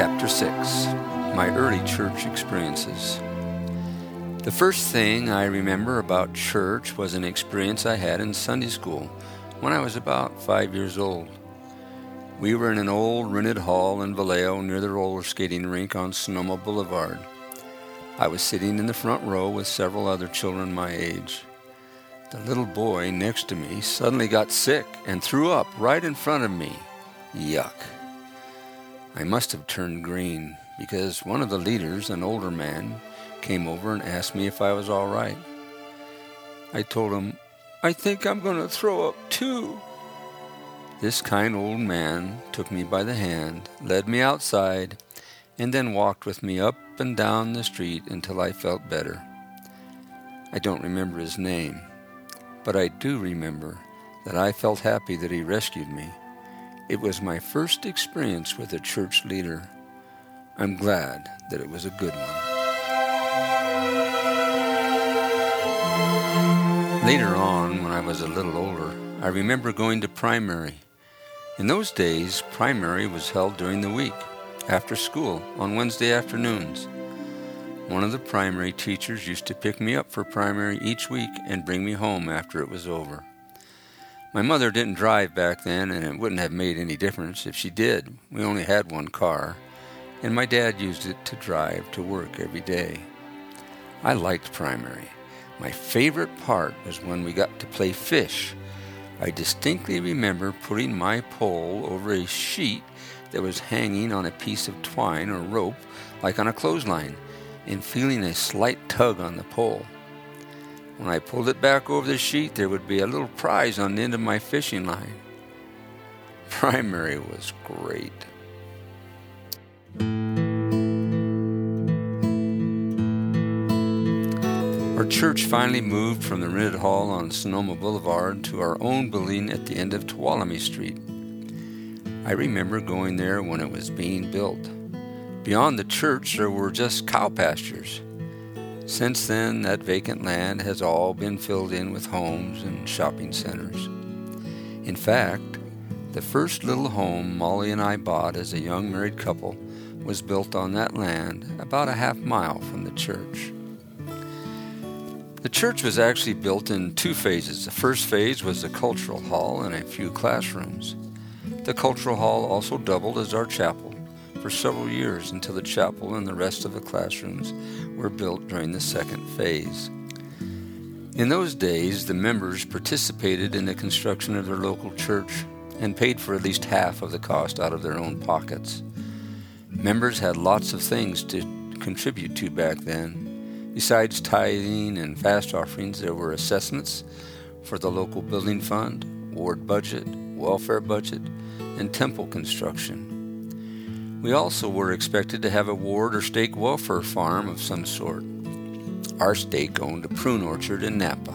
Chapter 6 My Early Church Experiences. The first thing I remember about church was an experience I had in Sunday school when I was about five years old. We were in an old rented hall in Vallejo near the roller skating rink on Sonoma Boulevard. I was sitting in the front row with several other children my age. The little boy next to me suddenly got sick and threw up right in front of me. Yuck. I must have turned green because one of the leaders, an older man, came over and asked me if I was all right. I told him, I think I'm going to throw up too. This kind old man took me by the hand, led me outside, and then walked with me up and down the street until I felt better. I don't remember his name, but I do remember that I felt happy that he rescued me. It was my first experience with a church leader. I'm glad that it was a good one. Later on, when I was a little older, I remember going to primary. In those days, primary was held during the week, after school, on Wednesday afternoons. One of the primary teachers used to pick me up for primary each week and bring me home after it was over. My mother didn't drive back then, and it wouldn't have made any difference if she did. We only had one car, and my dad used it to drive to work every day. I liked primary. My favorite part was when we got to play fish. I distinctly remember putting my pole over a sheet that was hanging on a piece of twine or rope, like on a clothesline, and feeling a slight tug on the pole. When I pulled it back over the sheet, there would be a little prize on the end of my fishing line. Primary was great. Our church finally moved from the rented hall on Sonoma Boulevard to our own building at the end of Tuolumne Street. I remember going there when it was being built. Beyond the church, there were just cow pastures. Since then, that vacant land has all been filled in with homes and shopping centers. In fact, the first little home Molly and I bought as a young married couple was built on that land about a half mile from the church. The church was actually built in two phases. The first phase was the cultural hall and a few classrooms. The cultural hall also doubled as our chapel for several years until the chapel and the rest of the classrooms were built during the second phase. In those days, the members participated in the construction of their local church and paid for at least half of the cost out of their own pockets. Members had lots of things to contribute to back then. Besides tithing and fast offerings, there were assessments for the local building fund, ward budget, welfare budget, and temple construction. We also were expected to have a ward or stake welfare farm of some sort. Our stake owned a prune orchard in Napa.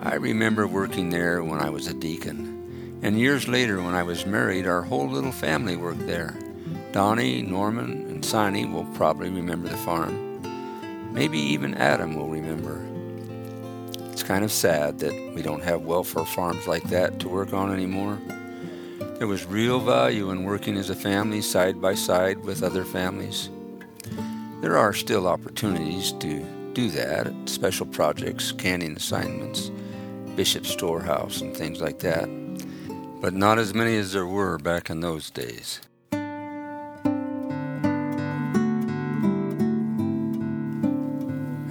I remember working there when I was a deacon, and years later when I was married, our whole little family worked there. Donnie, Norman, and Sonny will probably remember the farm. Maybe even Adam will remember. It's kind of sad that we don't have welfare farms like that to work on anymore. There was real value in working as a family side by side with other families. There are still opportunities to do that at special projects, canning assignments, Bishop Storehouse, and things like that, but not as many as there were back in those days.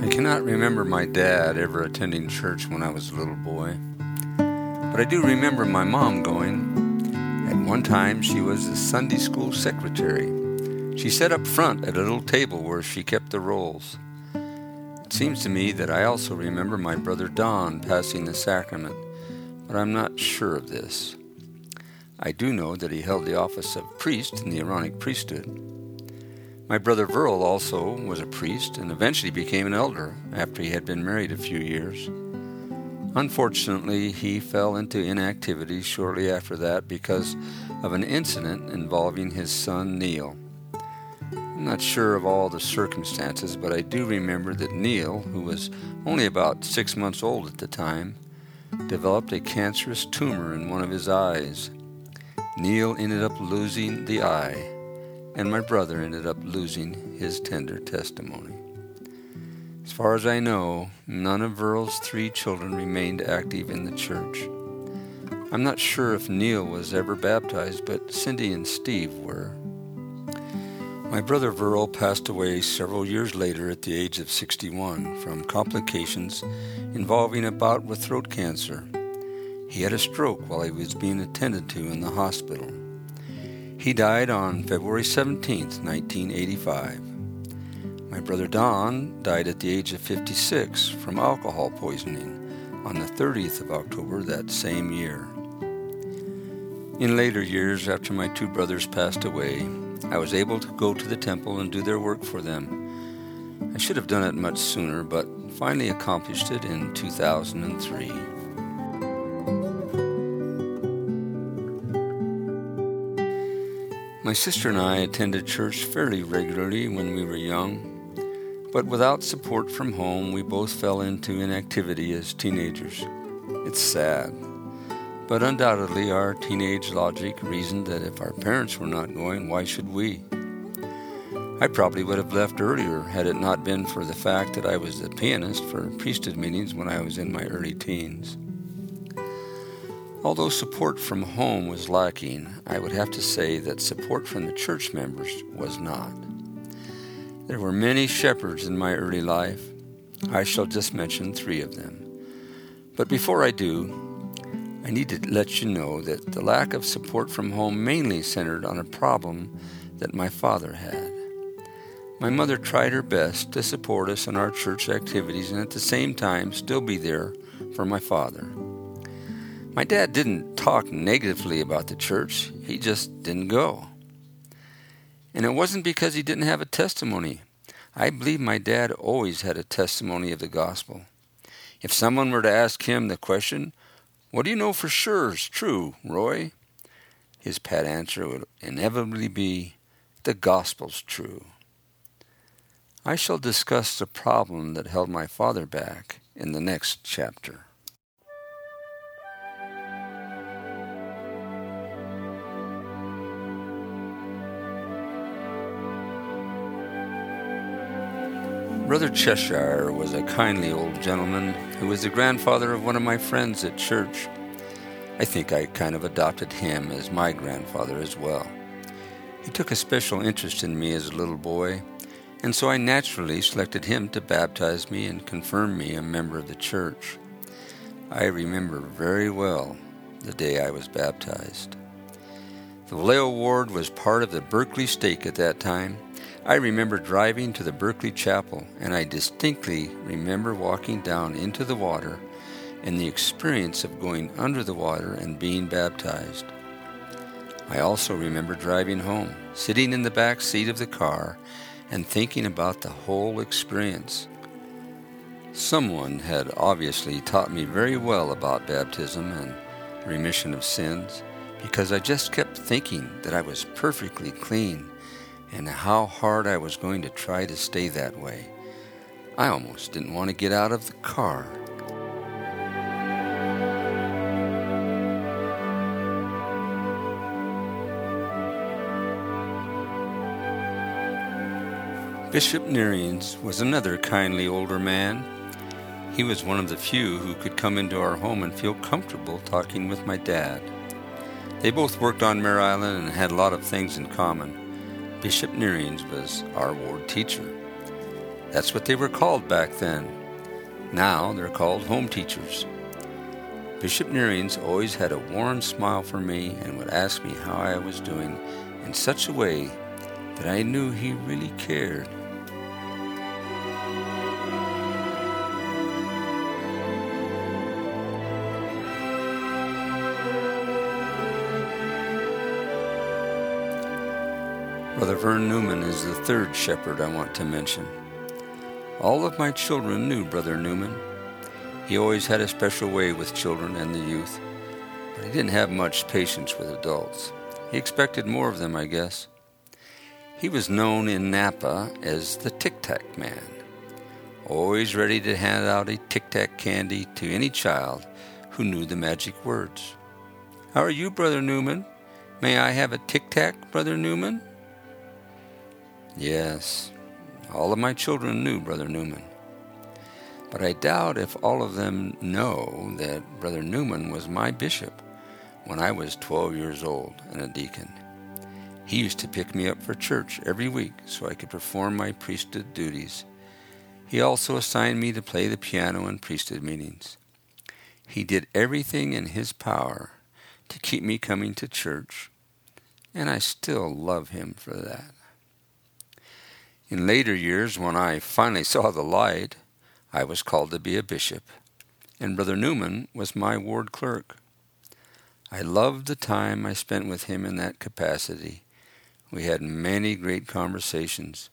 I cannot remember my dad ever attending church when I was a little boy, but I do remember my mom going one time, she was the Sunday school secretary. She sat up front at a little table where she kept the rolls. It seems to me that I also remember my brother Don passing the sacrament, but I'm not sure of this. I do know that he held the office of priest in the Aaronic priesthood. My brother Verl also was a priest and eventually became an elder after he had been married a few years. Unfortunately, he fell into inactivity shortly after that because of an incident involving his son Neil. I'm not sure of all the circumstances, but I do remember that Neil, who was only about six months old at the time, developed a cancerous tumor in one of his eyes. Neil ended up losing the eye, and my brother ended up losing his tender testimony. As far as I know, none of Verl's three children remained active in the church. I'm not sure if Neil was ever baptized, but Cindy and Steve were. My brother Verl passed away several years later at the age of 61 from complications involving a bout with throat cancer. He had a stroke while he was being attended to in the hospital. He died on February 17, 1985. My brother Don died at the age of 56 from alcohol poisoning on the 30th of October that same year. In later years, after my two brothers passed away, I was able to go to the temple and do their work for them. I should have done it much sooner, but finally accomplished it in 2003. My sister and I attended church fairly regularly when we were young, but without support from home, we both fell into inactivity as teenagers. It's sad. But undoubtedly, our teenage logic reasoned that if our parents were not going, why should we? I probably would have left earlier had it not been for the fact that I was the pianist for priesthood meetings when I was in my early teens. Although support from home was lacking, I would have to say that support from the church members was not. There were many shepherds in my early life. I shall just mention three of them. But before I do, I need to let you know that the lack of support from home mainly centered on a problem that my father had. My mother tried her best to support us in our church activities and at the same time still be there for my father. My dad didn't talk negatively about the church, he just didn't go. And it wasn't because he didn't have a testimony. I believe my dad always had a testimony of the gospel. If someone were to ask him the question, what do you know for sure is true, Roy? His pat answer would inevitably be, The gospel's true. I shall discuss the problem that held my father back in the next chapter. Brother Cheshire was a kindly old gentleman who was the grandfather of one of my friends at church. I think I kind of adopted him as my grandfather as well. He took a special interest in me as a little boy, and so I naturally selected him to baptize me and confirm me a member of the church. I remember very well the day I was baptized. The Vallejo Ward was part of the Berkeley Stake at that time, I remember driving to the Berkeley Chapel, and I distinctly remember walking down into the water and the experience of going under the water and being baptized. I also remember driving home, sitting in the back seat of the car, and thinking about the whole experience. Someone had obviously taught me very well about baptism and remission of sins because I just kept thinking that I was perfectly clean and how hard I was going to try to stay that way. I almost didn't want to get out of the car. Bishop Nearings was another kindly older man. He was one of the few who could come into our home and feel comfortable talking with my dad. They both worked on Mare Island and had a lot of things in common. Bishop Nearings was our ward teacher. That's what they were called back then. Now they're called home teachers. Bishop Nearings always had a warm smile for me and would ask me how I was doing in such a way that I knew he really cared. Brother Vern Newman is the third shepherd I want to mention. All of my children knew Brother Newman. He always had a special way with children and the youth, but he didn't have much patience with adults. He expected more of them, I guess. He was known in Napa as the Tic Tac Man, always ready to hand out a Tic Tac candy to any child who knew the magic words. How are you, Brother Newman? May I have a Tic Tac, Brother Newman? Yes, all of my children knew Brother Newman. But I doubt if all of them know that Brother Newman was my bishop when I was 12 years old and a deacon. He used to pick me up for church every week so I could perform my priesthood duties. He also assigned me to play the piano in priesthood meetings. He did everything in his power to keep me coming to church, and I still love him for that. In later years, when I finally saw the light, I was called to be a bishop, and Brother Newman was my ward clerk. I loved the time I spent with him in that capacity we had many great conversations,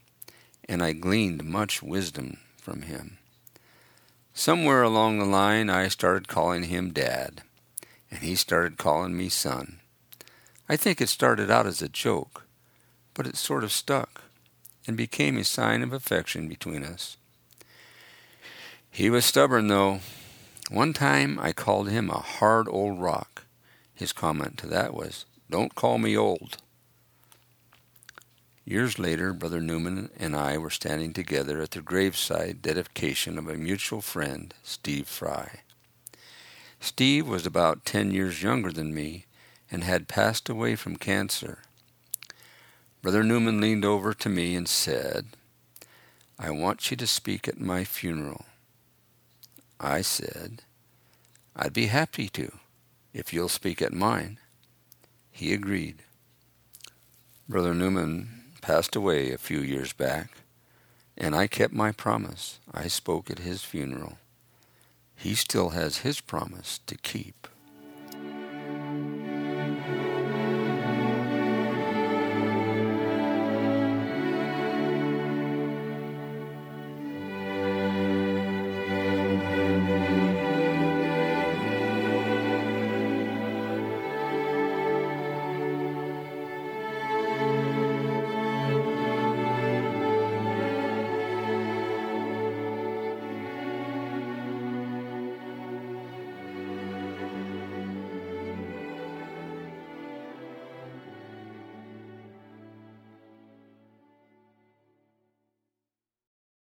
and I gleaned much wisdom from him. Somewhere along the line, I started calling him Dad, and he started calling me Son. I think it started out as a joke, but it sort of stuck and became a sign of affection between us. He was stubborn, though. One time I called him a hard old rock. His comment to that was, Don't call me old. Years later, Brother Newman and I were standing together at the graveside dedication of a mutual friend, Steve Fry. Steve was about ten years younger than me and had passed away from cancer. Brother Newman leaned over to me and said, I want you to speak at my funeral. I said, I'd be happy to, if you'll speak at mine. He agreed. Brother Newman passed away a few years back, and I kept my promise. I spoke at his funeral. He still has his promise to keep.